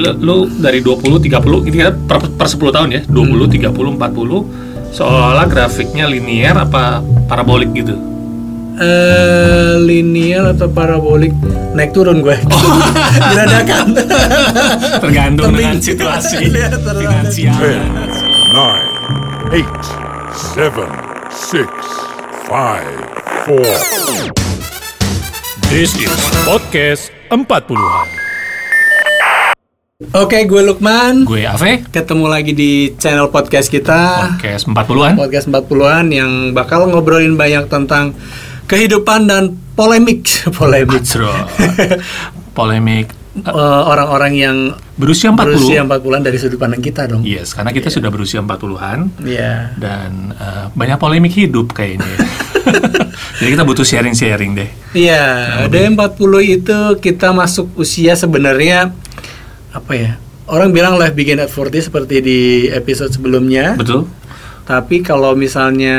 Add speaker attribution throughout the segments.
Speaker 1: lu, lu dari 20 30 ini kan per, per 10 tahun ya 20 30 40 seolah grafiknya linear apa parabolik gitu?
Speaker 2: Eh linear atau parabolik? Naik turun gue. Diradakan.
Speaker 1: Tergantung
Speaker 2: Tebing.
Speaker 1: dengan situasi
Speaker 2: tergantung.
Speaker 1: finansial.
Speaker 3: Ten, nine, eight, seven, six, five, four.
Speaker 1: This is podcast 40-an
Speaker 2: oke gue Lukman.
Speaker 1: Gue Ave
Speaker 2: ketemu lagi di channel podcast kita.
Speaker 1: Podcast 40-an
Speaker 2: podcast 40-an yang bakal ngobrolin banyak tentang kehidupan dan polemik. Polemik.
Speaker 1: Polemik.
Speaker 2: Eh, orang-orang yang
Speaker 1: berusia 40
Speaker 2: berusia 40-an dari sudut pandang kita dong.
Speaker 1: Yes, karena kita sudah berusia 40-an
Speaker 2: Iya.
Speaker 1: dan eh, banyak polemik hidup kayaknya. Jadi kita butuh sharing-sharing deh.
Speaker 2: Iya, dari 40 itu kita masuk usia sebenarnya apa ya? Orang bilang life begin at 40 seperti di episode sebelumnya.
Speaker 1: Betul?
Speaker 2: Tapi kalau misalnya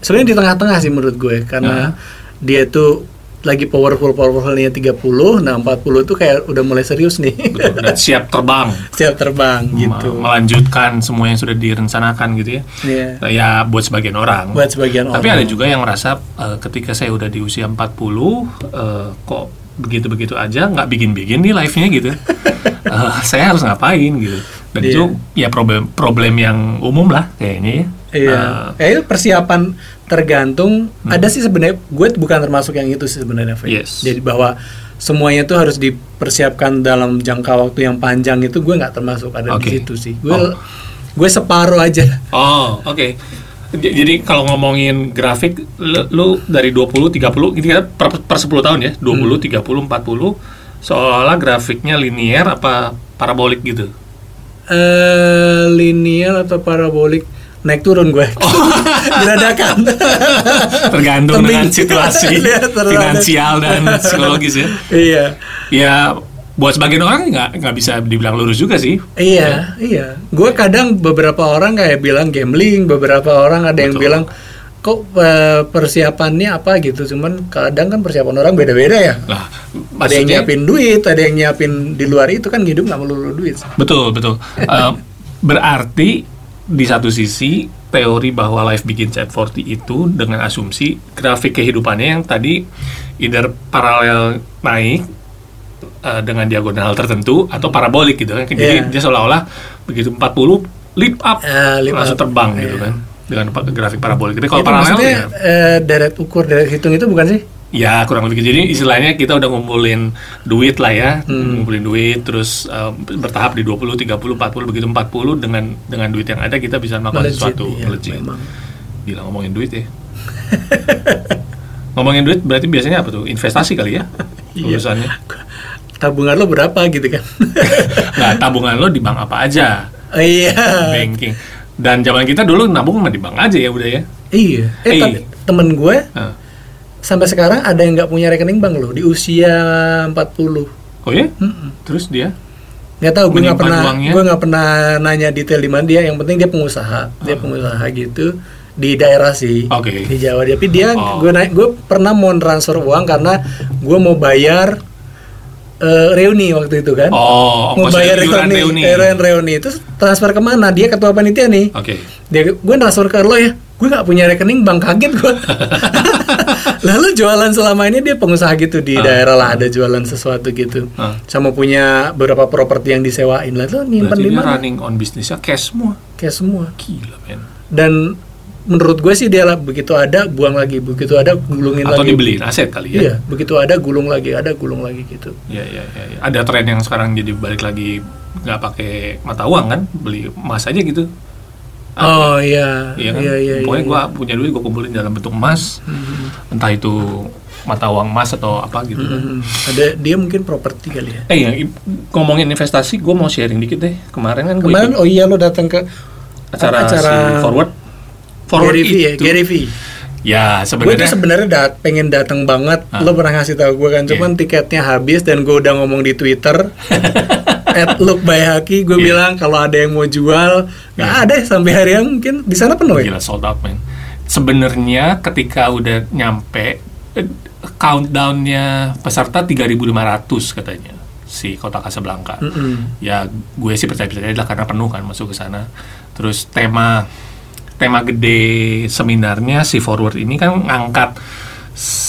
Speaker 2: sebenarnya di tengah-tengah sih menurut gue karena dia tuh lagi powerful powerfulnya 30, nah 40 tuh kayak udah mulai serius nih.
Speaker 1: Betul. Dan siap terbang.
Speaker 2: Siap terbang gitu.
Speaker 1: Me- Melanjutkan semua yang sudah direncanakan gitu ya.
Speaker 2: Iya.
Speaker 1: Ya buat sebagian orang.
Speaker 2: Buat sebagian
Speaker 1: Tapi
Speaker 2: orang.
Speaker 1: ada juga yang merasa eh, ketika saya udah di usia 40 eh, kok begitu-begitu aja nggak bikin-bikin nih life-nya gitu. Eh, saya harus ngapain gitu. Dan
Speaker 2: Iya.
Speaker 1: itu ya problem problem yang umum lah kayaknya ya.
Speaker 2: Iya.
Speaker 1: Eh,
Speaker 2: Kayaknya persiapan tergantung. Ada sih sebenarnya gue bukan termasuk yang itu sih sebenarnya.
Speaker 1: Yes.
Speaker 2: Jadi bahwa semuanya tuh harus dipersiapkan dalam jangka waktu yang panjang itu gue nggak termasuk ada
Speaker 1: Oke.
Speaker 2: di situ sih. Gue
Speaker 1: Oh.
Speaker 2: gue separuh aja.
Speaker 1: Oh, oke. J- Jadi kalau ngomongin grafik lu, lu dari 20 30 ini kan per, per 10 tahun ya, 20 30 40 seolah grafiknya linear apa parabolik gitu.
Speaker 2: Eh linear atau parabolik naik turun gue. Diradakan.
Speaker 1: Tergantung
Speaker 2: Tebing.
Speaker 1: dengan situasi
Speaker 2: Iya,
Speaker 1: finansial dan psikologis ya.
Speaker 2: iya.
Speaker 1: Ya buat sebagian orang nggak nggak bisa dibilang lurus juga sih.
Speaker 2: Iya, iya. Gue kadang beberapa orang kayak bilang gambling, beberapa orang ada yang
Speaker 1: Betul.
Speaker 2: bilang kok eh, persiapannya apa gitu. Cuman kadang kan persiapan orang beda-beda ya.
Speaker 1: Lah,
Speaker 2: Ada yang nyiapin duit, ada yang nyiapin di luar itu kan hidup nggak melulu duit.
Speaker 1: Betul, betul. Eh, berarti di satu sisi teori bahwa life begins at 40 itu dengan asumsi grafik kehidupannya yang tadi either paralel naik eh, dengan diagonal tertentu atau parabolik gitu kan. Jadi
Speaker 2: Iya.
Speaker 1: dia seolah-olah begitu 40 leap up
Speaker 2: Eh, leap
Speaker 1: langsung
Speaker 2: up.
Speaker 1: terbang gitu
Speaker 2: Iya.
Speaker 1: kan dengan grafik parabolik. Tapi kalau
Speaker 2: Itu
Speaker 1: paralel ya,
Speaker 2: eh, deret ukur, deret hitung itu bukan sih?
Speaker 1: Ya kurang lebih gitu. Jadi istilahnya kita udah ngumpulin duit lah ya,
Speaker 2: Hmm.
Speaker 1: ngumpulin duit terus uh, bertahap di 20, 30, 40 begitu 40 dengan dengan duit yang ada kita bisa melakukan sesuatu
Speaker 2: iya,
Speaker 1: melejit.
Speaker 2: memang.
Speaker 1: Gila ngomongin duit ya. ngomongin duit berarti biasanya apa tuh? Investasi kali ya?
Speaker 2: Iya.
Speaker 1: Urusannya.
Speaker 2: Tabungan lo berapa gitu kan?
Speaker 1: Nah, tabungan lo di bank apa aja?
Speaker 2: Oh, iya.
Speaker 1: Banking. Dan zaman kita dulu nabung mah di bank aja ya udah ya.
Speaker 2: Iya. Eh,
Speaker 1: Eh,
Speaker 2: tapi temen gue
Speaker 1: Nah.
Speaker 2: sampai sekarang ada yang nggak punya rekening bank loh di usia 40.
Speaker 1: Oh ya?
Speaker 2: Mm-mm.
Speaker 1: Terus dia?
Speaker 2: nggak tahu gue nggak
Speaker 1: Menyimpan
Speaker 2: pernah
Speaker 1: uangnya?
Speaker 2: gue nggak pernah nanya detail di mana dia yang penting dia pengusaha dia pengusaha gitu di daerah sih
Speaker 1: Ah. Oke.
Speaker 2: di Jawa tapi dia
Speaker 1: Oh.
Speaker 2: gue naik gue pernah mau transfer uang karena gue mau bayar eh, reuni waktu itu kan
Speaker 1: Oh,
Speaker 2: mau
Speaker 1: ongkos
Speaker 2: bayar
Speaker 1: iuran
Speaker 2: reuni
Speaker 1: reuni.
Speaker 2: iuran reuni itu transfer ke mana dia ketua panitia nih
Speaker 1: Oke.
Speaker 2: dia gue transfer ke lo ya gue nggak punya rekening bank kaget gue lalu jualan selama ini dia pengusaha gitu di
Speaker 1: Ah.
Speaker 2: daerah lah ada jualan sesuatu gitu
Speaker 1: Ah.
Speaker 2: sama punya beberapa properti yang disewain lah nyimpan di mana
Speaker 1: running on bisnisnya cash semua.
Speaker 2: kayak semua
Speaker 1: Gila men.
Speaker 2: dan menurut gue sih dia lah begitu ada buang lagi begitu ada gulungin
Speaker 1: Atau
Speaker 2: lagi
Speaker 1: dibeliin aset kali ya?
Speaker 2: iya begitu ada gulung lagi ada gulung lagi gitu
Speaker 1: Iya, iya, iya. iya. Ada tren yang sekarang jadi balik lagi nggak pakai mata uang kan, beli emas aja gitu.
Speaker 2: oh iya
Speaker 1: Iya kan?
Speaker 2: iya iya,
Speaker 1: Pokoknya
Speaker 2: iya.
Speaker 1: gua punya duit gua kumpulin dalam bentuk emas, entah itu mata uang emas atau apa gitu kan.
Speaker 2: Mhm. ada dia mungkin properti kali ya
Speaker 1: Eh ya, i- ngomongin investasi, gua mau sharing dikit deh. Kemarin kan gua
Speaker 2: kemarin
Speaker 1: ikut
Speaker 2: oh iya lo datang ke
Speaker 1: acara,
Speaker 2: acara
Speaker 1: si forward. Forward
Speaker 2: Gary V ya
Speaker 1: itu,
Speaker 2: Gary V
Speaker 1: ya
Speaker 2: gue tuh
Speaker 1: sebenarnya
Speaker 2: sebenarnya dat pengen datang banget
Speaker 1: Ah.
Speaker 2: lo pernah ngasih tahu gue kan cuman tiketnya habis dan gue udah ngomong di twitter at look by haki gue
Speaker 1: Iya.
Speaker 2: bilang kalau ada yang mau jual nggak ada ya, sampai hari yang mungkin di sana penuh ya
Speaker 1: Gila sold out man. Sebenarnya ketika udah nyampe eh, countdownnya peserta 3.500 katanya. si kota Casablanca.
Speaker 2: Mm-mm.
Speaker 1: Ya gue sih percaya percaya lah karena penuh kan masuk ke sana. Terus tema tema gede seminarnya si forward ini kan ngangkat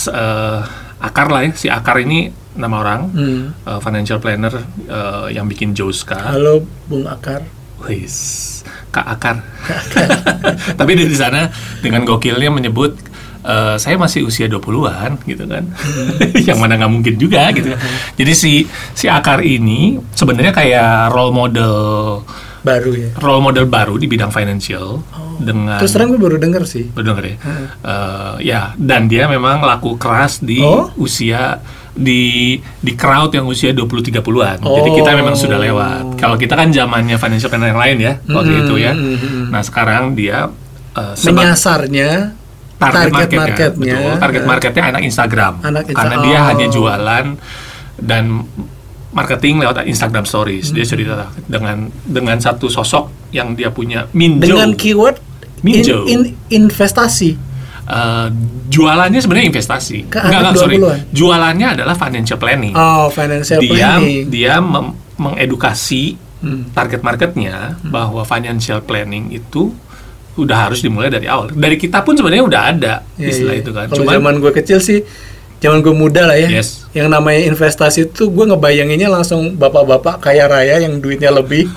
Speaker 1: eh, akar lah ya si akar ini nama orang
Speaker 2: Hmm.
Speaker 1: eh, financial planner eh, yang bikin Joska.
Speaker 2: Halo Bung Akar.
Speaker 1: Wis, Kak Akar. Tapi dia di sana dengan gokilnya menyebut eh, saya masih usia 20-an gitu kan. Yang mana nggak mungkin juga gitu. Jadi si si Akar ini sebenarnya kayak role model
Speaker 2: Baru ya.
Speaker 1: role model baru di bidang financial dengan
Speaker 2: Terus terang gue baru denger sih.
Speaker 1: Betul nggak ya? Eh, ya, dan dia memang laku keras di
Speaker 2: Oh?
Speaker 1: usia di di crowd yang usia 20-30-an. Jadi kita
Speaker 2: Oh.
Speaker 1: memang sudah lewat. Kalau kita kan zamannya financial planner yang lain ya, waktu
Speaker 2: Mm-mm,
Speaker 1: itu ya.
Speaker 2: mm-mm.
Speaker 1: Nah, sekarang dia seba-
Speaker 2: Menyasarnya
Speaker 1: target,
Speaker 2: target
Speaker 1: marketnya,
Speaker 2: marketnya.
Speaker 1: betul. Target marketnya anak Instagram.
Speaker 2: Anak Insta-
Speaker 1: Karena dia
Speaker 2: oh.
Speaker 1: hanya jualan dan marketing lewat Instagram Stories. Dia
Speaker 2: Hmm.
Speaker 1: cerita dengan dengan satu sosok yang dia punya Minjo.
Speaker 2: dengan keyword in,
Speaker 1: Minjo.
Speaker 2: in- investasi.
Speaker 1: Eh, jualannya sebenarnya investasi.
Speaker 2: Ke
Speaker 1: Enggak, enggak, sorry.
Speaker 2: 20-an.
Speaker 1: Jualannya adalah financial planning.
Speaker 2: Oh, financial
Speaker 1: dia
Speaker 2: planning.
Speaker 1: dia mem- mengedukasi
Speaker 2: Hmm.
Speaker 1: target marketnya bahwa financial planning itu udah harus dimulai dari awal. Dari kita pun sebenarnya udah ada
Speaker 2: Iya,
Speaker 1: istilah
Speaker 2: iya.
Speaker 1: itu kan.
Speaker 2: Kalau zaman gue kecil sih, zaman gue muda lah ya.
Speaker 1: Yes.
Speaker 2: Yang namanya investasi itu gue ngebayanginnya langsung bapak-bapak kaya raya yang duitnya lebih.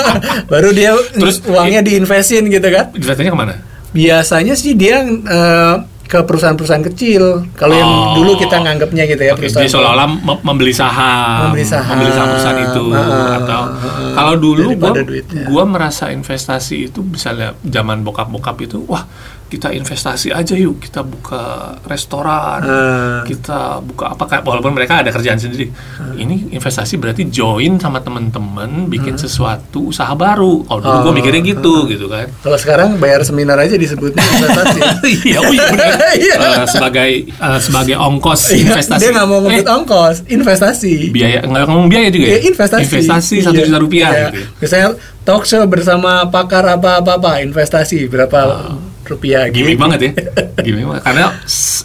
Speaker 2: Baru dia
Speaker 1: Terus,
Speaker 2: uangnya diinvestin gitu kan.
Speaker 1: investasinya ke mana?
Speaker 2: Biasanya sih dia eh, ke perusahaan-perusahaan kecil. Kalau yang
Speaker 1: Oh.
Speaker 2: dulu kita nganggapnya gitu ya perusahaan.
Speaker 1: jadi seolah-olah mem- membeli saham,
Speaker 2: Membeli saham.
Speaker 1: perusahaan itu
Speaker 2: Ah,
Speaker 1: atau
Speaker 2: ah.
Speaker 1: kalau dulu gua
Speaker 2: duitnya.
Speaker 1: gua merasa investasi itu misalnya zaman bokap-bokap itu wah kita investasi aja yuk kita buka restoran
Speaker 2: Ah.
Speaker 1: kita buka apa kayak walaupun mereka ada kerjaan sendiri ini investasi berarti join sama temen-temen bikin sesuatu usaha baru kalau dulu gua
Speaker 2: Oh.
Speaker 1: mikirnya gitu gitu kan
Speaker 2: Kalau sekarang bayar seminar aja disebutnya investasi.
Speaker 1: iya oh iya benar
Speaker 2: Iya.
Speaker 1: Eh, sebagai eh, sebagai ongkos
Speaker 2: Iya,
Speaker 1: investasi
Speaker 2: Dia nggak mau
Speaker 1: Eh,
Speaker 2: ngikut ongkos, investasi.
Speaker 1: biaya nggak ngomong biaya juga ya?
Speaker 2: Ya, investasi.
Speaker 1: Investasi satu
Speaker 2: Iya.
Speaker 1: juta rupiah.
Speaker 2: Iya.
Speaker 1: Gitu. ya?
Speaker 2: Misalnya talk show bersama pakar apa-apa apa investasi berapa rupiah
Speaker 1: Ah. Gimik
Speaker 2: gitu.
Speaker 1: banget ya, gimik banget. Karena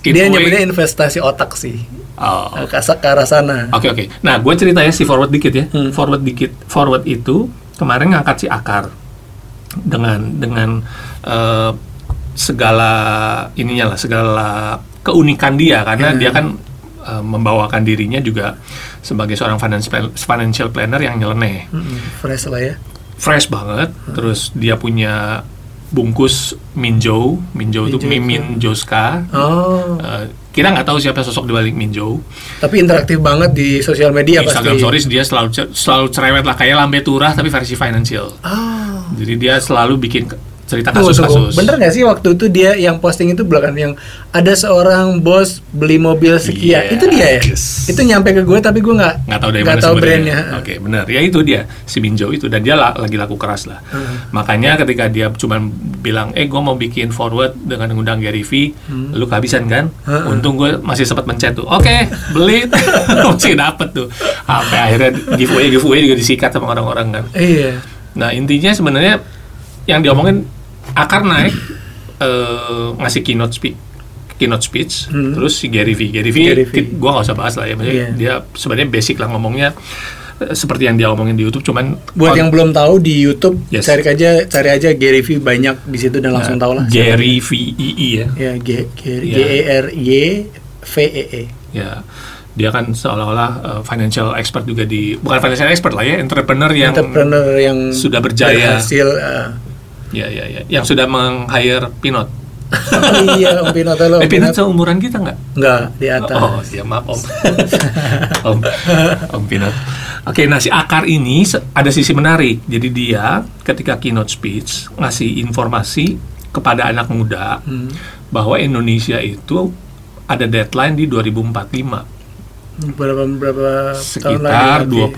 Speaker 2: Dia nyebutnya investasi otak sih.
Speaker 1: Oh.
Speaker 2: Ke, ke arah sana.
Speaker 1: Oke oke. Nah, gue cerita ya si forward dikit ya.
Speaker 2: Hmm.
Speaker 1: Forward dikit. Forward itu kemarin ngangkat si akar dengan dengan eh, segala ininya lah, segala keunikan dia karena
Speaker 2: Hmm.
Speaker 1: dia kan eh, membawakan dirinya juga sebagai seorang financial financial planner yang nyeleneh.
Speaker 2: Mm-mm, fresh lah ya.
Speaker 1: fresh banget. Terus dia punya bungkus Minjo, Minjo itu Mimin Joska.
Speaker 2: Oh,
Speaker 1: Eh, kita nggak tahu siapa sosok di balik Minjo.
Speaker 2: tapi interaktif banget di sosial media
Speaker 1: Instagram
Speaker 2: pasti.
Speaker 1: Stories dia selalu selalu cerewet lah kayak lambe turah tapi versi financial.
Speaker 2: Ah.
Speaker 1: Jadi dia selalu bikin cerita kasus-kasus.
Speaker 2: Bener nggak sih waktu itu dia yang posting itu belakang yang ada seorang bos beli mobil sekian.
Speaker 1: Yes.
Speaker 2: Itu dia ya? Itu nyampe ke gue tapi gue nggak
Speaker 1: nggak tahu dari
Speaker 2: nggak
Speaker 1: mana
Speaker 2: tahu brandnya.
Speaker 1: Oke, benar. Ya itu dia si Minjo itu dan dia la- lagi laku keras lah.
Speaker 2: Hmm.
Speaker 1: Makanya ketika dia cuman bilang, "Eh, gue mau bikin forward dengan ngundang Gary V,"
Speaker 2: Hmm.
Speaker 1: lu kehabisan kan? Untung gue masih sempat mencet tuh. Oke, beli. masih dapet tuh. Sampai akhirnya giveaway giveaway juga disikat sama orang-orang kan.
Speaker 2: Iya.
Speaker 1: Nah, intinya sebenarnya yang diomongin akar naik eh, ngasih keynote speech keynote speech
Speaker 2: Hmm.
Speaker 1: terus si Gary V Gary V,
Speaker 2: Gary V.
Speaker 1: gua nggak usah bahas lah ya maksudnya
Speaker 2: Iya.
Speaker 1: dia sebenarnya basic lah ngomongnya eh, seperti yang dia omongin di YouTube cuman
Speaker 2: Buat yang belum tahu di YouTube
Speaker 1: Yes.
Speaker 2: cari aja cari aja Gary V banyak di situ dan langsung tahu lah.
Speaker 1: Gary V I I ya
Speaker 2: Ya G G
Speaker 1: Iya.
Speaker 2: G E R Y V E E.
Speaker 1: ya dia kan seolah-olah eh, financial expert juga di bukan financial expert lah ya entrepreneur yang
Speaker 2: Entrepreneur yang
Speaker 1: sudah berjaya.
Speaker 2: berhasil. ah.
Speaker 1: Ya ya ya yang sudah meng-hire Pinot
Speaker 2: iya Om Pinot halo.
Speaker 1: eh Pinot seumuran kita nggak
Speaker 2: Enggak di atas.
Speaker 1: Oh, ya maaf Om. om, om Pinot. Oke, nah si Akar ini ada sisi menarik. Jadi dia ketika keynote speech ngasih informasi kepada anak muda
Speaker 2: Hmm.
Speaker 1: bahwa Indonesia itu ada deadline di 2045
Speaker 2: Berapa berapa
Speaker 1: sekitar
Speaker 2: lagi?
Speaker 1: 25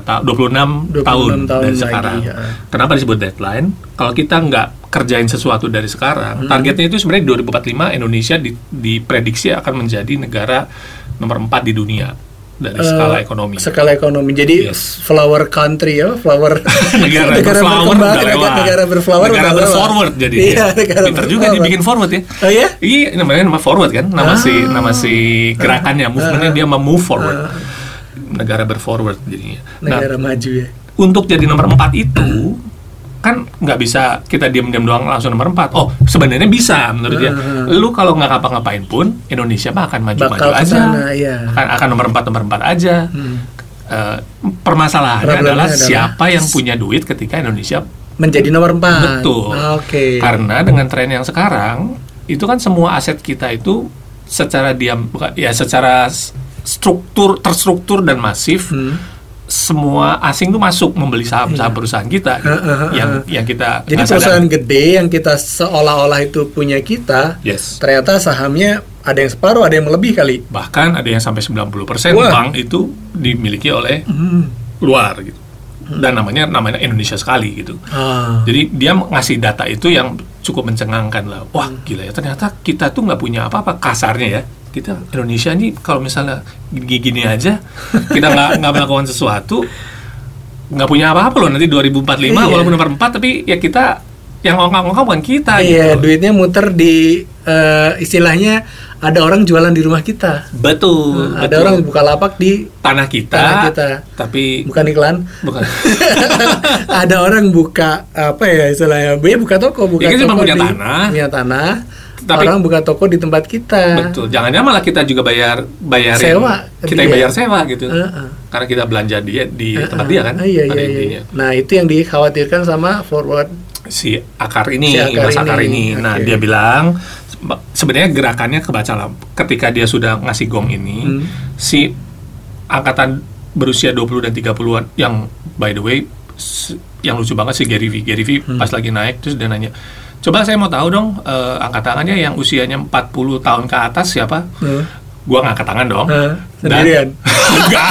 Speaker 1: tahun 26,
Speaker 2: 26
Speaker 1: tahun,
Speaker 2: tahun
Speaker 1: dari
Speaker 2: lagi,
Speaker 1: sekarang.
Speaker 2: ya.
Speaker 1: Kenapa disebut deadline? Kalau kita nggak kerjain sesuatu dari
Speaker 2: Hmm.
Speaker 1: sekarang, targetnya itu sebenarnya 2045 Indonesia di- diprediksi akan menjadi negara nomor 4 di dunia dari
Speaker 2: Eh,
Speaker 1: skala ekonomi.
Speaker 2: Skala ekonomi. Jadi
Speaker 1: Yes.
Speaker 2: flower country ya, flower
Speaker 1: negara, berflower
Speaker 2: berkembang,
Speaker 1: udah
Speaker 2: negara, negara berflower
Speaker 1: negara berforward jadi
Speaker 2: Iya, negara
Speaker 1: pinter juga
Speaker 2: berforward.
Speaker 1: dibikin forward ya
Speaker 2: Oh ya?
Speaker 1: iya namanya nama forward kan nama
Speaker 2: Ah.
Speaker 1: si nama si gerakannya movementnya dia mau move forward negara berforward jadinya. Nah,
Speaker 2: negara maju ya.
Speaker 1: untuk jadi nomor 4 itu kan nggak bisa kita diam-diam doang langsung nomor 4. Oh, sebenarnya bisa menurut dia. Lu kalau nggak ngapa-ngapain pun Indonesia mah akan maju-maju
Speaker 2: Bakal
Speaker 1: aja.
Speaker 2: iya.
Speaker 1: Akan, akan nomor 4 nomor 4 aja.
Speaker 2: Hmm.
Speaker 1: Eh, permasalahannya adalah,
Speaker 2: adalah-
Speaker 1: siapa yang punya duit ketika Indonesia
Speaker 2: Menjadi nomor 4.
Speaker 1: Betul.
Speaker 2: Oke.
Speaker 1: Karena dengan tren yang sekarang itu kan semua aset kita itu secara diam ya secara struktur terstruktur dan masif
Speaker 2: Hmm.
Speaker 1: Semua asing tuh masuk membeli saham-saham perusahaan kita gitu,
Speaker 2: Heeh, heeh,
Speaker 1: yang yang kita
Speaker 2: Jadi
Speaker 1: sadar.
Speaker 2: perusahaan gede yang kita seolah-olah itu punya kita,
Speaker 1: yes
Speaker 2: ternyata sahamnya ada yang separuh, ada yang lebih kali.
Speaker 1: bahkan ada yang sampai 90%
Speaker 2: Wah.
Speaker 1: bank itu dimiliki oleh
Speaker 2: Hmm.
Speaker 1: luar gitu dan namanya namanya Indonesia sekali gitu
Speaker 2: Ah.
Speaker 1: Jadi dia ngasih data itu yang cukup mencengangkan lah. Wah gila ya ternyata kita tuh nggak punya apa-apa kasarnya ya. Kita Indonesia nih kalau misalnya gini-gini aja kita nggak nggak melakukan sesuatu nggak punya apa-apa loh nanti 2045
Speaker 2: Iya.
Speaker 1: walaupun nomor 4 tapi ya kita yang ngongkang-ngongkang bukan kita
Speaker 2: Iya,
Speaker 1: gitu.
Speaker 2: duitnya muter di eh, istilahnya ada orang jualan di rumah kita.
Speaker 1: Betul.
Speaker 2: ada
Speaker 1: betul.
Speaker 2: orang buka lapak di
Speaker 1: tanah kita,
Speaker 2: tanah kita.
Speaker 1: tapi
Speaker 2: bukan iklan.
Speaker 1: bukan.
Speaker 2: ada orang buka apa ya istilahnya? Dia buka toko, buka
Speaker 1: Ya,
Speaker 2: toko
Speaker 1: cuma punya
Speaker 2: di,
Speaker 1: tanah.
Speaker 2: punya tanah.
Speaker 1: Tapi-
Speaker 2: orang buka toko di tempat kita.
Speaker 1: Betul. Jangan-jangan malah kita juga bayar bayarin
Speaker 2: Sewa
Speaker 1: kita yang
Speaker 2: dia.
Speaker 1: bayar sewa gitu.
Speaker 2: Heeh.
Speaker 1: Karena kita belanja dia di tempat
Speaker 2: Ah,
Speaker 1: dia kan.
Speaker 2: ah, iya, iya, iya. Nah, itu yang dikhawatirkan sama forward.
Speaker 1: si akar ini,
Speaker 2: Si akar
Speaker 1: Mas akar
Speaker 2: ini,
Speaker 1: ini. Nah, dia bilang se- sebenarnya gerakannya kebaca lah. Ketika dia sudah ngasih gong ini,
Speaker 2: Hmm.
Speaker 1: si angkatan berusia 20 dan 30-an yang by the way yang lucu banget si Gary V. Gary V
Speaker 2: Hmm.
Speaker 1: pas lagi naik terus dia nanya, "Coba saya mau tahu dong eh, angkat tangannya yang usianya 40 tahun ke atas siapa?"
Speaker 2: Hmm.
Speaker 1: Gua ngangkat tangan dong. Dan-
Speaker 2: Sendirian?
Speaker 1: Enggak.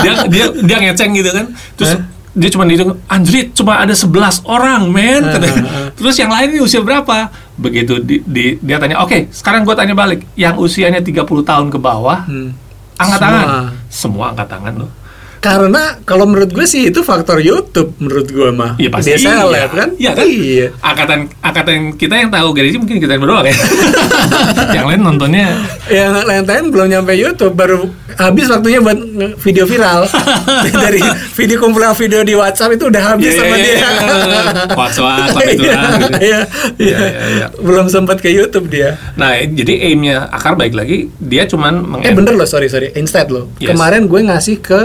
Speaker 1: dia dia dia ngeceng gitu kan. Terus
Speaker 2: Hah?
Speaker 1: dia cuma dihitung, Andrit cuma ada 11 orang, men.
Speaker 2: Hah.
Speaker 1: Terus yang lain ini usia berapa? Begitu di, di- dia tanya, oke, sekarang gue tanya balik. Yang usianya 30 tahun ke bawah,
Speaker 2: Hmm.
Speaker 1: angkat
Speaker 2: Semua.
Speaker 1: tangan. Semua angkat tangan loh.
Speaker 2: Karena kalau menurut gue sih itu faktor YouTube menurut gue mah.
Speaker 1: Iya pasti
Speaker 2: Dia
Speaker 1: iya.
Speaker 2: kan?
Speaker 1: Iya kan?
Speaker 2: Iya.
Speaker 1: Angkatan angkatan kita yang tahu Gary mungkin kita berdua ya. yang lain nontonnya
Speaker 2: Yang lain-lain belum nyampe YouTube baru habis waktunya buat video viral. Dari video kumpulan video di WhatsApp itu udah habis
Speaker 1: Iya,
Speaker 2: sama
Speaker 1: iya,
Speaker 2: dia.
Speaker 1: iya. WhatsApp, itu lah,
Speaker 2: iya, iya.
Speaker 1: Iya, iya, iya.
Speaker 2: Belum sempat ke YouTube dia.
Speaker 1: Nah, jadi aimnya akar baik lagi, dia cuman meng
Speaker 2: Eh bener loh, sorry sorry, instead loh.
Speaker 1: Yes.
Speaker 2: Kemarin gue ngasih ke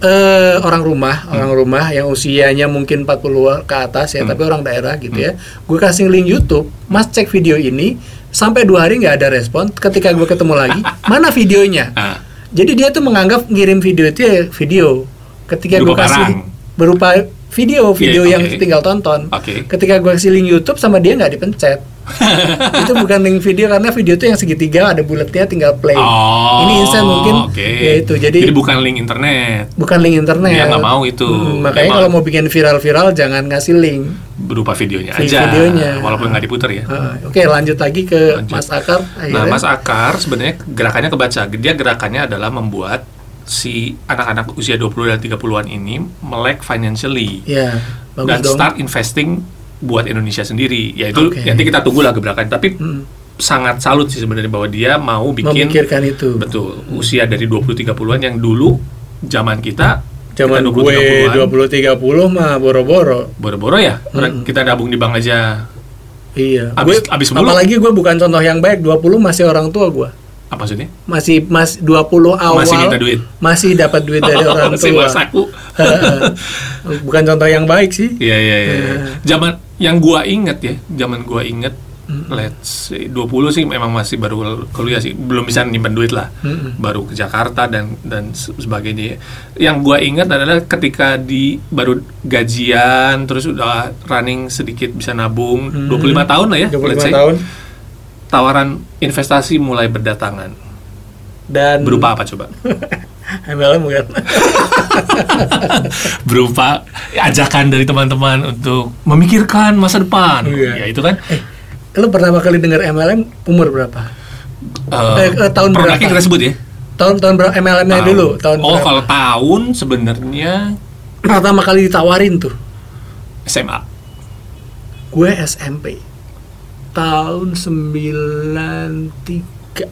Speaker 2: eh, orang rumah,
Speaker 1: Hmm.
Speaker 2: orang rumah yang usianya mungkin 40 ke atas
Speaker 1: Hmm.
Speaker 2: ya, tapi orang daerah gitu ya. Gue kasih link YouTube, Mas cek video ini sampai dua hari nggak ada respon. Ketika gue ketemu lagi, mana videonya?
Speaker 1: Ah,
Speaker 2: Jadi dia tuh menganggap ngirim video itu ya video. Ketika gue kasih berupa video, video
Speaker 1: Iya,
Speaker 2: yang
Speaker 1: oke.
Speaker 2: tinggal tonton.
Speaker 1: Oke.
Speaker 2: Ketika gue kasih link YouTube sama dia nggak dipencet. itu bukan link video karena video itu yang segitiga ada bulatnya tinggal play.
Speaker 1: Oh,
Speaker 2: Ini instan mungkin
Speaker 1: oke.
Speaker 2: ya itu. Jadi,
Speaker 1: bukan link internet
Speaker 2: bukan link internet.
Speaker 1: Dia nggak mau itu.
Speaker 2: Hmm, makanya
Speaker 1: Memang.
Speaker 2: kalau mau bikin viral-viral jangan ngasih link.
Speaker 1: berupa videonya
Speaker 2: Vi-
Speaker 1: aja,
Speaker 2: videonya.
Speaker 1: walaupun nggak diputar ya.
Speaker 2: Ah, Oke lanjut lagi ke
Speaker 1: Lanjut.
Speaker 2: Mas Akar.
Speaker 1: Nah,
Speaker 2: akhirnya.
Speaker 1: Mas Akar sebenarnya gerakannya kebaca. Dia gerakannya adalah membuat si anak-anak usia 20 dan 30-an ini melek financially
Speaker 2: bagus
Speaker 1: dan
Speaker 2: dong.
Speaker 1: start investing buat Indonesia sendiri. Yaitu
Speaker 2: Oke.
Speaker 1: nanti kita tunggulah gebrakan. Tapi
Speaker 2: Hmm,
Speaker 1: sangat salut sih sebenarnya bahwa dia mau bikin
Speaker 2: memikirkan itu.
Speaker 1: betul usia dari 20 30-an yang dulu zaman kita
Speaker 2: Zaman
Speaker 1: kita
Speaker 2: gue
Speaker 1: 20 30-an,
Speaker 2: 20-30 mah boro-boro.
Speaker 1: boro-boro ya
Speaker 2: Mm-mm.
Speaker 1: kita nabung di bank aja
Speaker 2: Iya.
Speaker 1: Abis-
Speaker 2: gue,
Speaker 1: abis mulu.
Speaker 2: apalagi gue bukan contoh yang baik. 20 masih orang tua gue.
Speaker 1: apa maksudnya
Speaker 2: Masih mas 20 awal
Speaker 1: Masih minta duit.
Speaker 2: masih dapat duit dari orang
Speaker 1: Masih
Speaker 2: tua.
Speaker 1: saku
Speaker 2: bukan contoh yang baik sih.
Speaker 1: Iya iya iya.
Speaker 2: Iya.
Speaker 1: Zaman yang gua inget ya, zaman gua inget let's say 20 sih memang masih baru kuliah sih, belum bisa nyimpen duit lah.
Speaker 2: Mm-mm.
Speaker 1: Baru ke Jakarta dan dan se- sebagainya. Yang gua ingat adalah ketika di baru gajian terus udah running sedikit bisa nabung
Speaker 2: Hmm.
Speaker 1: 25 tahun lah ya,
Speaker 2: 25
Speaker 1: let's say.
Speaker 2: tahun
Speaker 1: Tawaran investasi mulai berdatangan.
Speaker 2: dan
Speaker 1: Berupa apa coba?
Speaker 2: MLM bukan.
Speaker 1: Berupa ajakan dari teman-teman untuk memikirkan masa depan.
Speaker 2: Iya.
Speaker 1: Ya itu kan
Speaker 2: Lo pertama kali dengar MLM umur berapa?
Speaker 1: Eh,
Speaker 2: Eh, eh, tahun berapa?
Speaker 1: kita sebut ya.
Speaker 2: Tahun tahun berapa MLM-nya
Speaker 1: Tahun.
Speaker 2: dulu? Tahun
Speaker 1: oh,
Speaker 2: berapa?
Speaker 1: kalau tahun sebenarnya
Speaker 2: pertama kali ditawarin tuh
Speaker 1: SMA.
Speaker 2: gue SMP tahun 93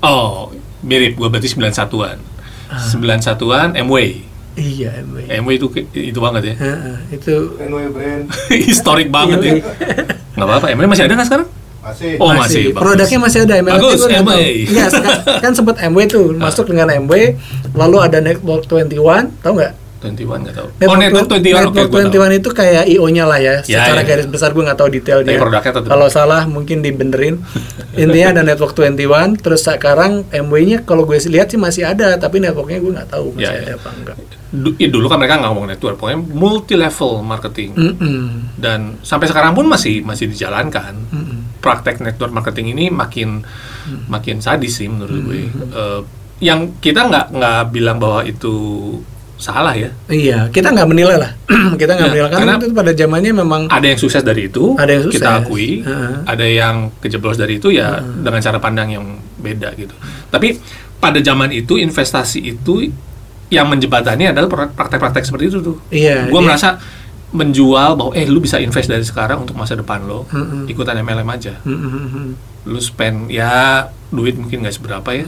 Speaker 1: Oh, mirip gua berarti 91-an. 91-an MW.
Speaker 2: Iya, MW.
Speaker 1: MW itu itu banget ya.
Speaker 2: Heeh, itu
Speaker 4: NW brand
Speaker 1: Historik banget ya. Nggak apa-apa, MW masih ada nggak sekarang?
Speaker 4: masih.
Speaker 1: Oh, masih. bagus.
Speaker 2: Produknya masih ada MW.
Speaker 1: Bagus, MW.
Speaker 2: Iya, seka- kan sempat MW tuh masuk dengan MW, lalu ada Network 21, tahu nggak?
Speaker 1: 21 nggak tahu. Oh, Network 21 oke
Speaker 2: Network
Speaker 1: tahu.
Speaker 2: 21 itu kayak IO-nya lah ya.
Speaker 1: Ya,
Speaker 2: Secara
Speaker 1: ya.
Speaker 2: garis besar gue nggak tahu detailnya. Kalau salah mungkin dibenerin. Intinya ada Network 21, terus sekarang MW-nya kalau gue lihat sih masih ada, tapi networknya gue nggak tahu masih
Speaker 1: Ya, ya.
Speaker 2: ada apa enggak.
Speaker 1: Ya, dulu kan mereka nggak ngomong network, pokoknya multi level marketing.
Speaker 2: Mm-mm.
Speaker 1: Dan sampai sekarang pun masih masih dijalankan.
Speaker 2: Mm-mm.
Speaker 1: Praktek network marketing ini makin
Speaker 2: Mm.
Speaker 1: makin sadis sih menurut gue. Eh, yang kita nggak nggak bilang bahwa itu salah ya.
Speaker 2: Iya, kita nggak menilai lah. kita nggak
Speaker 1: Ya,
Speaker 2: menilai karena,
Speaker 1: karena-
Speaker 2: itu pada zamannya memang
Speaker 1: Ada yang sukses dari itu,
Speaker 2: Ada yang
Speaker 1: kita
Speaker 2: sukses.
Speaker 1: akui.
Speaker 2: Heeh.
Speaker 1: Ada yang kejeblos dari itu ya dengan cara pandang yang beda gitu. Tapi pada zaman itu investasi itu yang menjembatani adalah pra- praktek-praktek seperti itu tuh.
Speaker 2: Iya,
Speaker 1: Gue
Speaker 2: dia-
Speaker 1: merasa menjual bahwa eh lu bisa invest dari sekarang untuk masa depan lo,
Speaker 2: Mm-mm.
Speaker 1: ikutan MLM aja.
Speaker 2: Mm-mm.
Speaker 1: Lu spend ya duit mungkin nggak seberapa ya,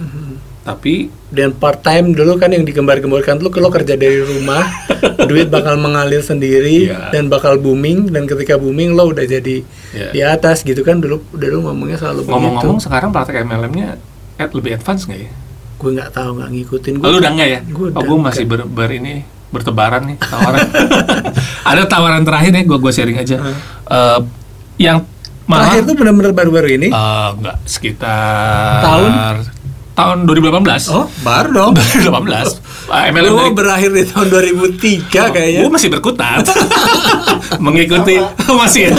Speaker 1: tapi
Speaker 2: dan part time dulu kan yang digembar-gemborkan tuh kalau kerja dari rumah duit bakal mengalir sendiri
Speaker 1: Iya.
Speaker 2: dan bakal booming dan ketika booming lo udah jadi
Speaker 1: Iya.
Speaker 2: di atas gitu kan dulu dulu ngomongnya selalu
Speaker 1: ngomong-ngomong sekarang praktek MLM-nya ad- lebih advance nggak ya?
Speaker 2: gue nggak tahu nggak ngikutin gue
Speaker 1: lu udah nggak ya?
Speaker 2: Gua
Speaker 1: oh, gue masih ber, ber ini bertebaran nih tawaran. Ada tawaran terakhir nih, gue gue sharing aja. Eh, yang malah
Speaker 2: terakhir tuh benar-benar baru-baru ini
Speaker 1: eh, nggak sekitar
Speaker 2: Tahun?
Speaker 1: Tahun 2018.
Speaker 2: oh baru dong
Speaker 1: 2018. Eh, MLM
Speaker 2: Lu
Speaker 1: dari-
Speaker 2: berakhir di tahun 2003 kayaknya
Speaker 1: Gue masih berkutat mengikuti masih ya.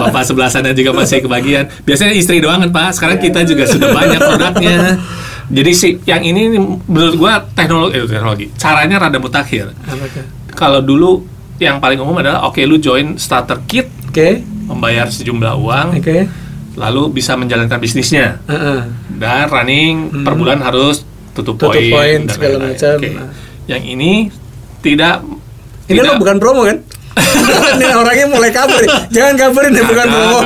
Speaker 1: Bapak sebelah sana juga masih kebagian. Biasanya istri doang kan Pak. Sekarang kita juga sudah banyak produknya. Jadi si yang ini menurut gua teknologi eh, teknologi caranya rada mutakhir. Kalau dulu yang paling umum adalah oke lu join starter kit,
Speaker 2: oke
Speaker 1: membayar sejumlah uang,
Speaker 2: oke
Speaker 1: lalu bisa menjalankan bisnisnya
Speaker 2: Heeh.
Speaker 1: Dan running per bulan harus tutup,
Speaker 2: Hmm. Tutup
Speaker 1: poin,
Speaker 2: poin,
Speaker 1: dan
Speaker 2: segala macam.
Speaker 1: Oke.
Speaker 2: Nah.
Speaker 1: Yang ini tidak
Speaker 2: ini lo
Speaker 1: tidak-
Speaker 2: bukan promo kan ini orangnya mulai kabur jangan kaburin ya bukan promo.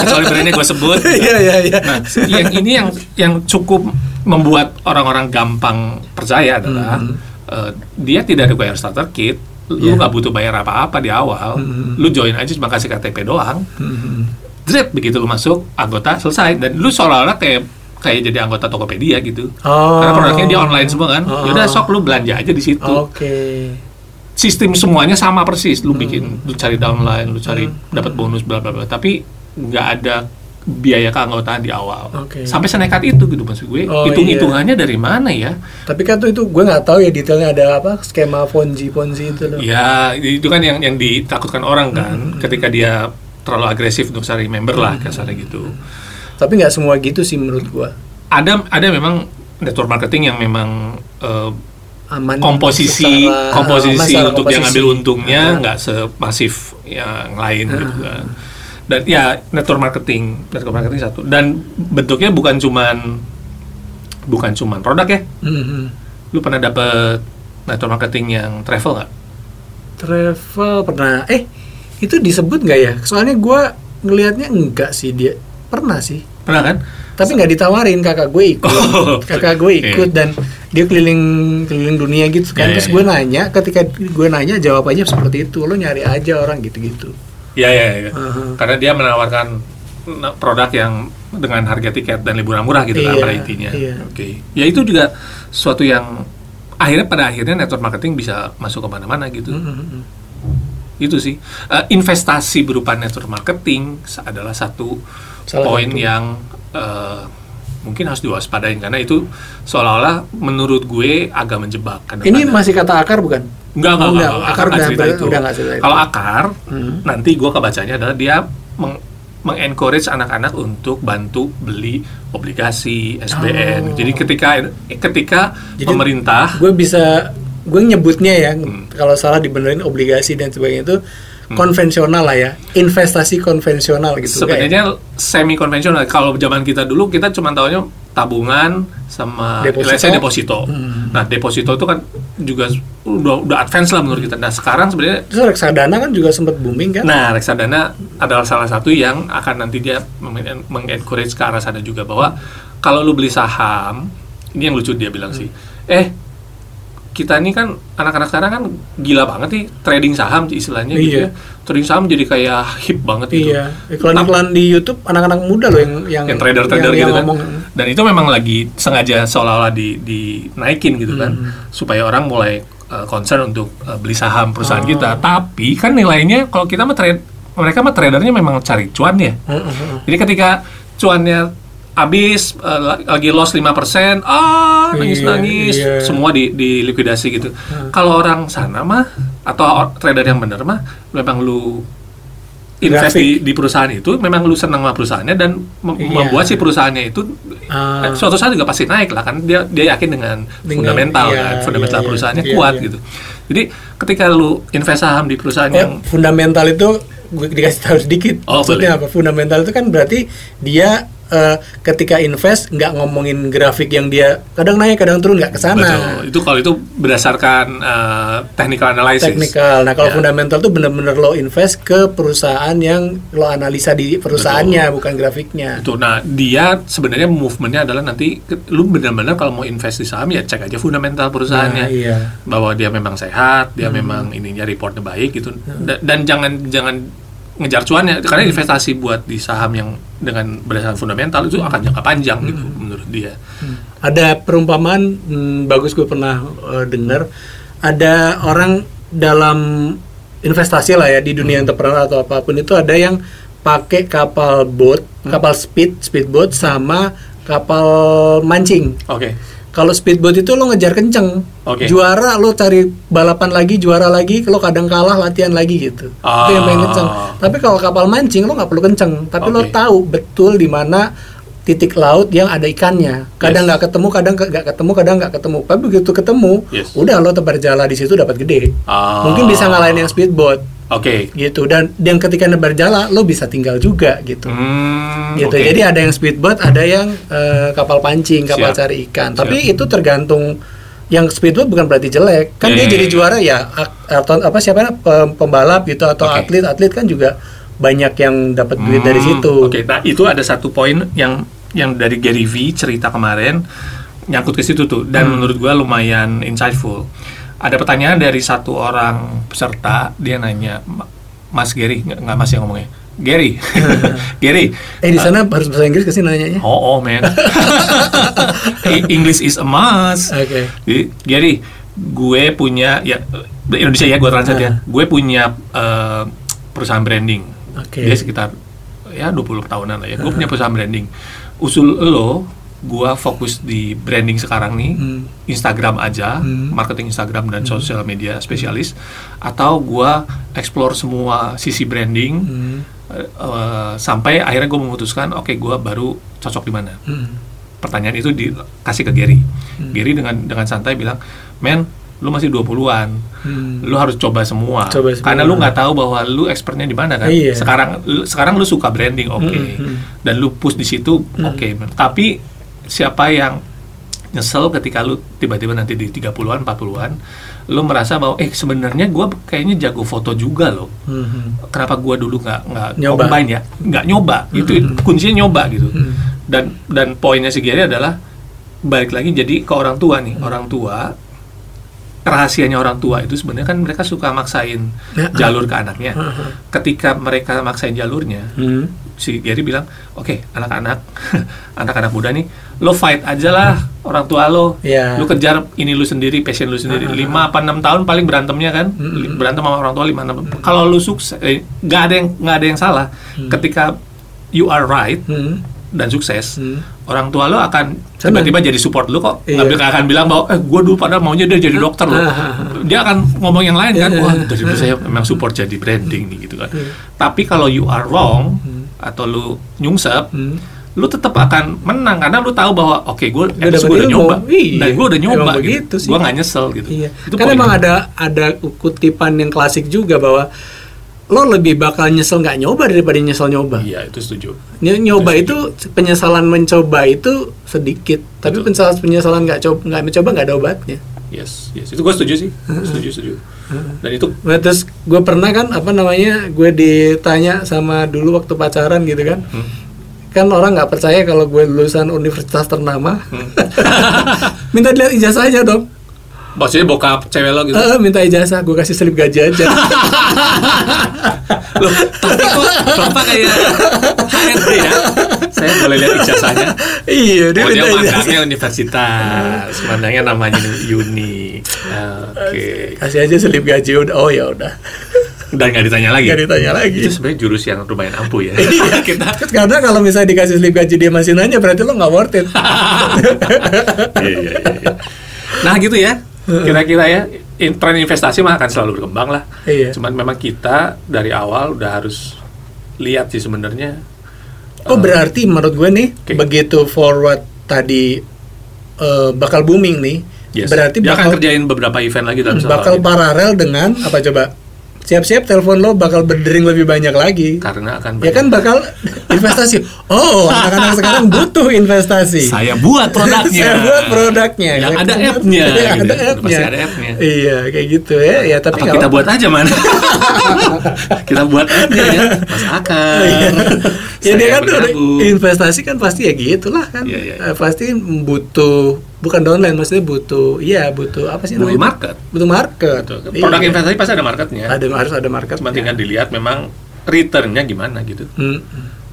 Speaker 1: Kecuali brandnya gue sebut.
Speaker 2: iya iya iya
Speaker 1: Nah, yang ini yang yang cukup membuat orang-orang gampang percaya adalah eh, dia tidak require starter kit. Lu
Speaker 2: Hmm. Iya.
Speaker 1: nggak butuh bayar apa-apa di awal. Lu join aja cuma kasih KTP doang.
Speaker 2: Hmm.
Speaker 1: Zret, begitu lu masuk anggota selesai dan lu seolah-olah kayak kayak jadi anggota Tokopedia gitu.
Speaker 2: Oh.
Speaker 1: Karena produknya dia online semua kan.
Speaker 2: Oh.
Speaker 1: Yaudah sok lu belanja aja di situ.
Speaker 2: oke
Speaker 1: Sistem semuanya sama persis. Lu
Speaker 2: Hmm.
Speaker 1: bikin, lu cari downline, lu cari dapat bonus bla bla bla. Tapi nggak ada biaya keanggotaan di awal.
Speaker 2: Oke.
Speaker 1: Sampai senekat itu gitu maksud gue.
Speaker 2: Oh,
Speaker 1: Hitung-hitungannya dari mana ya?
Speaker 2: Tapi kan tuh itu gue nggak tahu ya detailnya ada apa skema ponzi ponzi itu loh.
Speaker 1: Ya itu kan yang yang ditakutkan orang kan.
Speaker 2: Hmm.
Speaker 1: Ketika dia terlalu agresif untuk cari member lah kasarnya gitu.
Speaker 2: Tapi nggak semua gitu sih menurut gue.
Speaker 1: Ada ada memang network marketing yang memang eh,
Speaker 2: Aman.
Speaker 1: komposisi
Speaker 2: secara-
Speaker 1: komposisi
Speaker 2: masalah
Speaker 1: untuk
Speaker 2: komposisi.
Speaker 1: ngambil untungnya
Speaker 2: Ah.
Speaker 1: nggak semasif yang lain gitu kan. Dan ya network marketing, network marketing satu. Dan bentuknya bukan cuman bukan cuman produk ya.
Speaker 2: Mhm.
Speaker 1: Lu pernah dapet network marketing yang travel nggak?
Speaker 2: Travel pernah. Eh itu disebut nggak ya? Soalnya gue ngelihatnya enggak sih dia. Pernah sih.
Speaker 1: Pernah kan?
Speaker 2: Tapi nggak ditawarin kakak gue ikut.
Speaker 1: Oh.
Speaker 2: kakak gue ikut
Speaker 1: Iya.
Speaker 2: dan dia keliling keliling dunia gitu kan.
Speaker 1: Iya,
Speaker 2: Terus
Speaker 1: iya,
Speaker 2: gue
Speaker 1: iya.
Speaker 2: nanya, ketika gue nanya jawabannya seperti itu. Lo nyari aja orang gitu-gitu.
Speaker 1: Ya ya ya.
Speaker 2: Aha.
Speaker 1: Karena dia menawarkan na- produk yang dengan harga tiket dan liburan murah gitu kan
Speaker 2: Iya,
Speaker 1: pada intinya.
Speaker 2: iya.
Speaker 1: Oke. Ya itu juga suatu yang akhirnya pada akhirnya network marketing bisa masuk ke mana-mana gitu.
Speaker 2: Mhm.
Speaker 1: Itu sih Eh, investasi berupa network marketing adalah satu poin yang eh, mungkin harus diwaspadain karena itu seolah-olah menurut gue agak menjebak.
Speaker 2: Ini masih kata akar bukan?
Speaker 1: Enggak, enggak,
Speaker 2: Oh,
Speaker 1: enggak,
Speaker 2: enggak.
Speaker 1: Akar
Speaker 2: Akar
Speaker 1: nggak
Speaker 2: udah-
Speaker 1: cerita itu.
Speaker 2: udah cerita itu.
Speaker 1: Kalau akar,
Speaker 2: Hmm.
Speaker 1: nanti gua kebacanya adalah dia meng- mengencourage anak-anak untuk bantu beli obligasi SBN.
Speaker 2: Oh.
Speaker 1: Jadi ketika ketika
Speaker 2: Jadi-
Speaker 1: pemerintah
Speaker 2: gue bisa gue nyebutnya ya
Speaker 1: Hmm.
Speaker 2: kalau salah dibenerin obligasi dan sebagainya itu konvensional lah ya investasi konvensional gitu kayak
Speaker 1: sebenarnya semi konvensional. Kalau zaman kita dulu kita cuma tahunya tabungan sama
Speaker 2: Deposito.
Speaker 1: deposito.
Speaker 2: Hmm.
Speaker 1: Nah, deposito itu kan juga udah udah advance lah menurut kita. Nah, sekarang sebenarnya
Speaker 2: terus reksadana kan juga sempat booming kan
Speaker 1: Nah, reksadana adalah salah satu yang akan nanti dia meng- mengencourage ke arah sana juga bahwa kalau lu beli saham ini yang lucu dia bilang sih eh kita ini kan anak-anak sekarang kan gila banget nih trading saham istilahnya gitu
Speaker 2: Iya.
Speaker 1: ya trading saham jadi kayak hip banget gitu
Speaker 2: Iya. Iklan-iklan di YouTube anak-anak muda loh yang yang
Speaker 1: yang trader-trader
Speaker 2: yang-
Speaker 1: gitu
Speaker 2: yang
Speaker 1: kan.
Speaker 2: ngomong.
Speaker 1: Dan itu memang lagi sengaja seolah-olah di dinaikin gitu kan
Speaker 2: Hmm.
Speaker 1: supaya orang mulai uh, concern untuk uh, beli saham perusahaan
Speaker 2: Oh.
Speaker 1: kita. Tapi kan nilainya kalau kita mah trade mereka mah tradernya memang cari cuan ya.
Speaker 2: Heeh, heeh.
Speaker 1: Jadi ketika cuannya habis uh, la- lagi loss 5%, ah nangis-nangis,
Speaker 2: Iya, iya.
Speaker 1: semua di di likuidasi gitu. Kalau orang sana mah atau trader yang bener mah memang lu invest di, di perusahaan itu memang lu senang sama perusahaannya dan mem-
Speaker 2: Iya.
Speaker 1: membuat si perusahaannya itu
Speaker 2: Ah.
Speaker 1: eh, suatu saat juga pasti naik lah kan dia dia yakin dengan,
Speaker 2: Dengan-
Speaker 1: fundamental
Speaker 2: iya,
Speaker 1: kan fundamental
Speaker 2: iya, iya.
Speaker 1: perusahaannya
Speaker 2: Iya,
Speaker 1: kuat
Speaker 2: iya.
Speaker 1: gitu jadi ketika lu invest saham di perusahaan
Speaker 2: Oh,
Speaker 1: yang
Speaker 2: fundamental itu gue dikasih tahu sedikit.
Speaker 1: Oh,
Speaker 2: Maksudnya apa? Fundamental itu kan berarti dia eh, ketika invest nggak ngomongin grafik yang dia kadang naik kadang turun nggak ke sana.
Speaker 1: betul itu kalau itu berdasarkan eh, technical analysis
Speaker 2: Teknikal. Nah, kalau
Speaker 1: Ya.
Speaker 2: fundamental tuh benar-benar lo invest ke perusahaan yang lo analisa di perusahaannya bukan grafiknya.
Speaker 1: Itu, nah dia sebenarnya movementnya adalah nanti lu benar-benar kalau mau invest di saham ya cek aja fundamental perusahaannya
Speaker 2: Nah, iya.
Speaker 1: bahwa dia memang sehat, dia
Speaker 2: Hmm.
Speaker 1: memang ininya reportnya baik gitu Da- dan jangan jangan ngejar cuannya karena
Speaker 2: Hmm.
Speaker 1: investasi buat di saham yang dengan berdasarkan fundamental itu akan jangka panjang gitu
Speaker 2: Hmm.
Speaker 1: menurut dia.
Speaker 2: Ada perumpamaan hmm, bagus gue pernah eh, dengar. Ada orang dalam investasi lah ya di dunia entrepreneur atau apa pun itu ada yang pakai kapal boat, kapal speed, speedboat sama kapal mancing.
Speaker 1: Oke.
Speaker 2: Kalau speedboat itu lo ngejar kenceng,
Speaker 1: Oke.
Speaker 2: juara lo cari balapan lagi, juara lagi, lo kadang kalah latihan lagi gitu. Itu yang paling
Speaker 1: Ah.
Speaker 2: kenceng. Tapi kalau kapal mancing lo nggak perlu kenceng, tapi lo
Speaker 1: Oke.
Speaker 2: tahu betul di mana titik laut yang ada ikannya. Kadang
Speaker 1: Yes.
Speaker 2: nggak ketemu, kadang nggak ketemu, kadang nggak ketemu. Tapi begitu ketemu,
Speaker 1: Yes.
Speaker 2: udah lo tebar jala di situ dapat gede.
Speaker 1: Ah.
Speaker 2: Mungkin bisa ngalahin yang speedboat
Speaker 1: Oke.
Speaker 2: gitu. Dan dan ketika nebar jala lo bisa tinggal juga gitu
Speaker 1: Hmm,
Speaker 2: gitu.
Speaker 1: oke.
Speaker 2: Jadi ada yang speedboat, ada yang eh, kapal pancing, kapal
Speaker 1: Siap.
Speaker 2: cari ikan. Tapi itu tergantung yang speedboat bukan berarti jelek. Kan
Speaker 1: Ya,
Speaker 2: dia
Speaker 1: ya,
Speaker 2: jadi
Speaker 1: ya.
Speaker 2: juara ya atau apa siapa pem- pembalap gitu atau
Speaker 1: Oke.
Speaker 2: atlet atlet kan juga banyak yang dapat duit dari
Speaker 1: Hmm,
Speaker 2: situ.
Speaker 1: Oke, nah itu ada satu poin yang yang dari Gary V cerita kemarin nyangkut ke situ tuh dan
Speaker 2: Hmm.
Speaker 1: menurut gua lumayan insightful. Ada pertanyaan dari satu orang peserta, dia nanya, "Ma- Mas Gary, nggak Mas yang ngomongnya, Gary, Gary,
Speaker 2: Eh di sana harus bahasa Inggris ke sini nanyanya.
Speaker 1: oh oh man, English is a must.
Speaker 2: Oke.
Speaker 1: Jadi, Gary, gue punya ya Indonesia ya, gue translate ya. Gue punya eh, perusahaan branding.
Speaker 2: Oke.
Speaker 1: Dia sekitar ya 20 tahunan lah ya. Gue punya perusahaan branding. Usul lo, gue fokus di branding sekarang nih,
Speaker 2: Hmm.
Speaker 1: Instagram aja,
Speaker 2: Hmm.
Speaker 1: marketing Instagram dan sosial media spesialis, atau gue explore semua sisi branding
Speaker 2: Hmm.
Speaker 1: eh, sampai akhirnya gue memutuskan, oke gue baru cocok di mana
Speaker 2: Hmm.
Speaker 1: pertanyaan itu dikasih ke Gary. Gary dengan dengan santai bilang, "Men, lu masih 20-an.
Speaker 2: Hmm.
Speaker 1: Lu harus coba semua."
Speaker 2: Coba semua.
Speaker 1: Karena lu nggak tahu bahwa lu expertnya di mana kan.
Speaker 2: Iya.
Speaker 1: Sekarang lu, sekarang lu suka branding, oke.
Speaker 2: Hmm, hmm.
Speaker 1: Dan lu push di situ, oke. Tapi siapa yang nyesel ketika lu tiba-tiba nanti di 30-an, 40-an, lu merasa bahwa eh sebenarnya gua kayaknya jago foto juga loh
Speaker 2: Hmm.
Speaker 1: kenapa gua dulu nggak nggak
Speaker 2: Nyoba.
Speaker 1: combine ya nggak nyoba itu kuncinya nyoba gitu
Speaker 2: Hmm.
Speaker 1: dan dan poinnya si Gary adalah balik lagi jadi ke orang tua nih orang tua rahasianya orang tua itu sebenarnya kan mereka suka maksain
Speaker 2: Ya.
Speaker 1: jalur ke anaknya ketika mereka maksain jalurnya
Speaker 2: Hmm.
Speaker 1: Si Gary bilang oke anak-anak anak-anak muda nih lo fight aja lah orang tua lo.
Speaker 2: Ya.
Speaker 1: lu kejar ini lu sendiri passion lu sendiri. Lima apa enam tahun paling berantemnya kan? Li- berantem sama orang tua lima enam. Kalau lu sukses eh, nggak ada yang nggak ada yang salah. Ketika you are right
Speaker 2: Hmm.
Speaker 1: dan sukses
Speaker 2: Hmm.
Speaker 1: orang tua lo akan tiba-tiba jadi support lu kok.
Speaker 2: Iya.
Speaker 1: nggak akan bilang bahwa eh gue dulu padahal maunya dia jadi dokter loh. dia akan ngomong yang lain kan
Speaker 2: Iya.
Speaker 1: wah dari dulu saya memang support jadi branding nih gitu kan. Tapi kalau you are wrong atau lu nyungsep
Speaker 2: Hmm.
Speaker 1: lu tetap akan menang karena lu tahu bahwa oke gue
Speaker 2: Udah
Speaker 1: gue udah nyoba
Speaker 2: Iya,
Speaker 1: dan gue udah nyoba
Speaker 2: emang
Speaker 1: gitu, gue nggak nyesel gitu
Speaker 2: Iya.
Speaker 1: itu
Speaker 2: kan
Speaker 1: poin.
Speaker 2: emang ada ada kutipan yang klasik juga bahwa lo lebih bakal nyesel nggak nyoba daripada nyesel nyoba.
Speaker 1: iya itu setuju
Speaker 2: Ny- Nyoba itu penyesalan mencoba itu sedikit, tapi
Speaker 1: Betul.
Speaker 2: penyesalan penyesalan nggak coba nggak mencoba nggak ada obatnya.
Speaker 1: Yes yes itu gue setuju sih setuju setuju dan itu
Speaker 2: Nah, terus gue pernah kan apa namanya gue ditanya sama dulu waktu pacaran gitu kan,
Speaker 1: hmm,
Speaker 2: kan orang nggak percaya kalau gue lulusan universitas ternama.
Speaker 1: Hmm.
Speaker 2: minta dilihat ijazahnya dong.
Speaker 1: Maksudnya bokap cewek lo gitu.
Speaker 2: Eh, minta ijazah, gue kasih slip gaji aja.
Speaker 1: Loh, tapi kok Bapak kayak HRD ya? Saya boleh lihat ijazahnya.
Speaker 2: iya, dia
Speaker 1: Oh, dia
Speaker 2: minta ijazah.
Speaker 1: magangnya universitas. Mandangnya namanya uni. Oke.
Speaker 2: Kasih aja slip gaji udah. Oh ya udah.
Speaker 1: Dan nggak ditanya lagi.
Speaker 2: Nggak ditanya lagi.
Speaker 1: Itu sebenarnya jurus yang lumayan ampuh ya. Kita
Speaker 2: Terus Karena kalau misalnya dikasih slip gaji dia masih nanya berarti lo nggak worth it.
Speaker 1: Iya, iya, iya, iya. Nah gitu ya, kira-kira ya in- tren investasi mah akan selalu berkembang lah.
Speaker 2: Iya.
Speaker 1: Cuman memang kita dari awal udah harus lihat sih sebenarnya.
Speaker 2: Oh berarti menurut gue nih
Speaker 1: Oke.
Speaker 2: begitu forward tadi eh, bakal booming nih.
Speaker 1: Yes.
Speaker 2: Berarti
Speaker 1: dia akan
Speaker 2: bakal
Speaker 1: kerjain beberapa event lagi dalam satu
Speaker 2: bakal paralel dengan apa coba? Siap-siap telepon lo bakal berdering lebih banyak lagi.
Speaker 1: karena akan
Speaker 2: Ya kan bakal investasi. Oh, anak-anak sekarang butuh investasi.
Speaker 1: saya buat produknya.
Speaker 2: Saya buat produknya.
Speaker 1: Yang
Speaker 2: Ya
Speaker 1: ada app-nya, gitu.
Speaker 2: ada
Speaker 1: Udah
Speaker 2: app-nya.
Speaker 1: pasti ada app-nya.
Speaker 2: Iya, kayak gitu ya. Ya tapi
Speaker 1: Apa kita buat aja man? kita buat aja ya, Mas Akar.
Speaker 2: Ya dia kan
Speaker 1: bergabung.
Speaker 2: investasi kan pasti ya gitulah kan.
Speaker 1: Iya, iya.
Speaker 2: Eh, Pasti butuh bukan downline maksudnya butuh iya butuh apa sih
Speaker 1: Butuh
Speaker 2: namanya?
Speaker 1: market.
Speaker 2: Butuh market.
Speaker 1: Betul.
Speaker 2: Iya.
Speaker 1: Produk investasi pasti ada marketnya.
Speaker 2: ada harus ada market.
Speaker 1: Cuma tinggal dilihat memang returnnya gimana gitu.
Speaker 2: Hmm.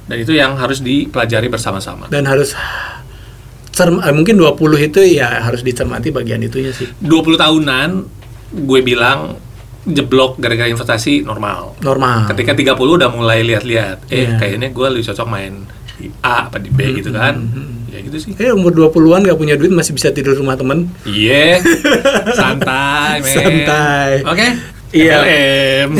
Speaker 1: Dan itu yang harus dipelajari bersama-sama.
Speaker 2: Dan harus cerm- eh, mungkin 20 itu ya harus dicermati bagian itunya sih.
Speaker 1: 20 tahunan gue bilang jeblok gara-gara investasi normal.
Speaker 2: Normal.
Speaker 1: Ketika 30 udah mulai lihat-lihat, eh
Speaker 2: Iya.
Speaker 1: kayaknya gue lebih cocok main di A apa di B gitu kan. Ya gitu sih.
Speaker 2: Eh umur 20-an gak punya duit masih bisa tidur rumah temen
Speaker 1: Iya. Santai, men.
Speaker 2: Santai.
Speaker 1: Oke.
Speaker 2: Iya.
Speaker 1: MLM.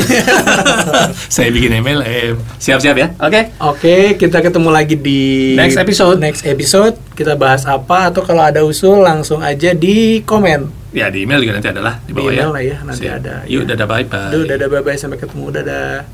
Speaker 1: Saya bikin MLM. Siap-siap ya. Oke.
Speaker 2: Oke, kita ketemu lagi di
Speaker 1: Next episode.
Speaker 2: Next episode kita bahas apa atau kalau ada usul langsung aja di komen.
Speaker 1: Ya di email juga nanti adalah di
Speaker 2: Di
Speaker 1: bawah
Speaker 2: email
Speaker 1: ya.
Speaker 2: lah ya, nanti
Speaker 1: Sip.
Speaker 2: ada,
Speaker 1: Yuk,
Speaker 2: ya.
Speaker 1: dadah bye bye.
Speaker 2: Aduh, dadah bye bye sampai ketemu dadah.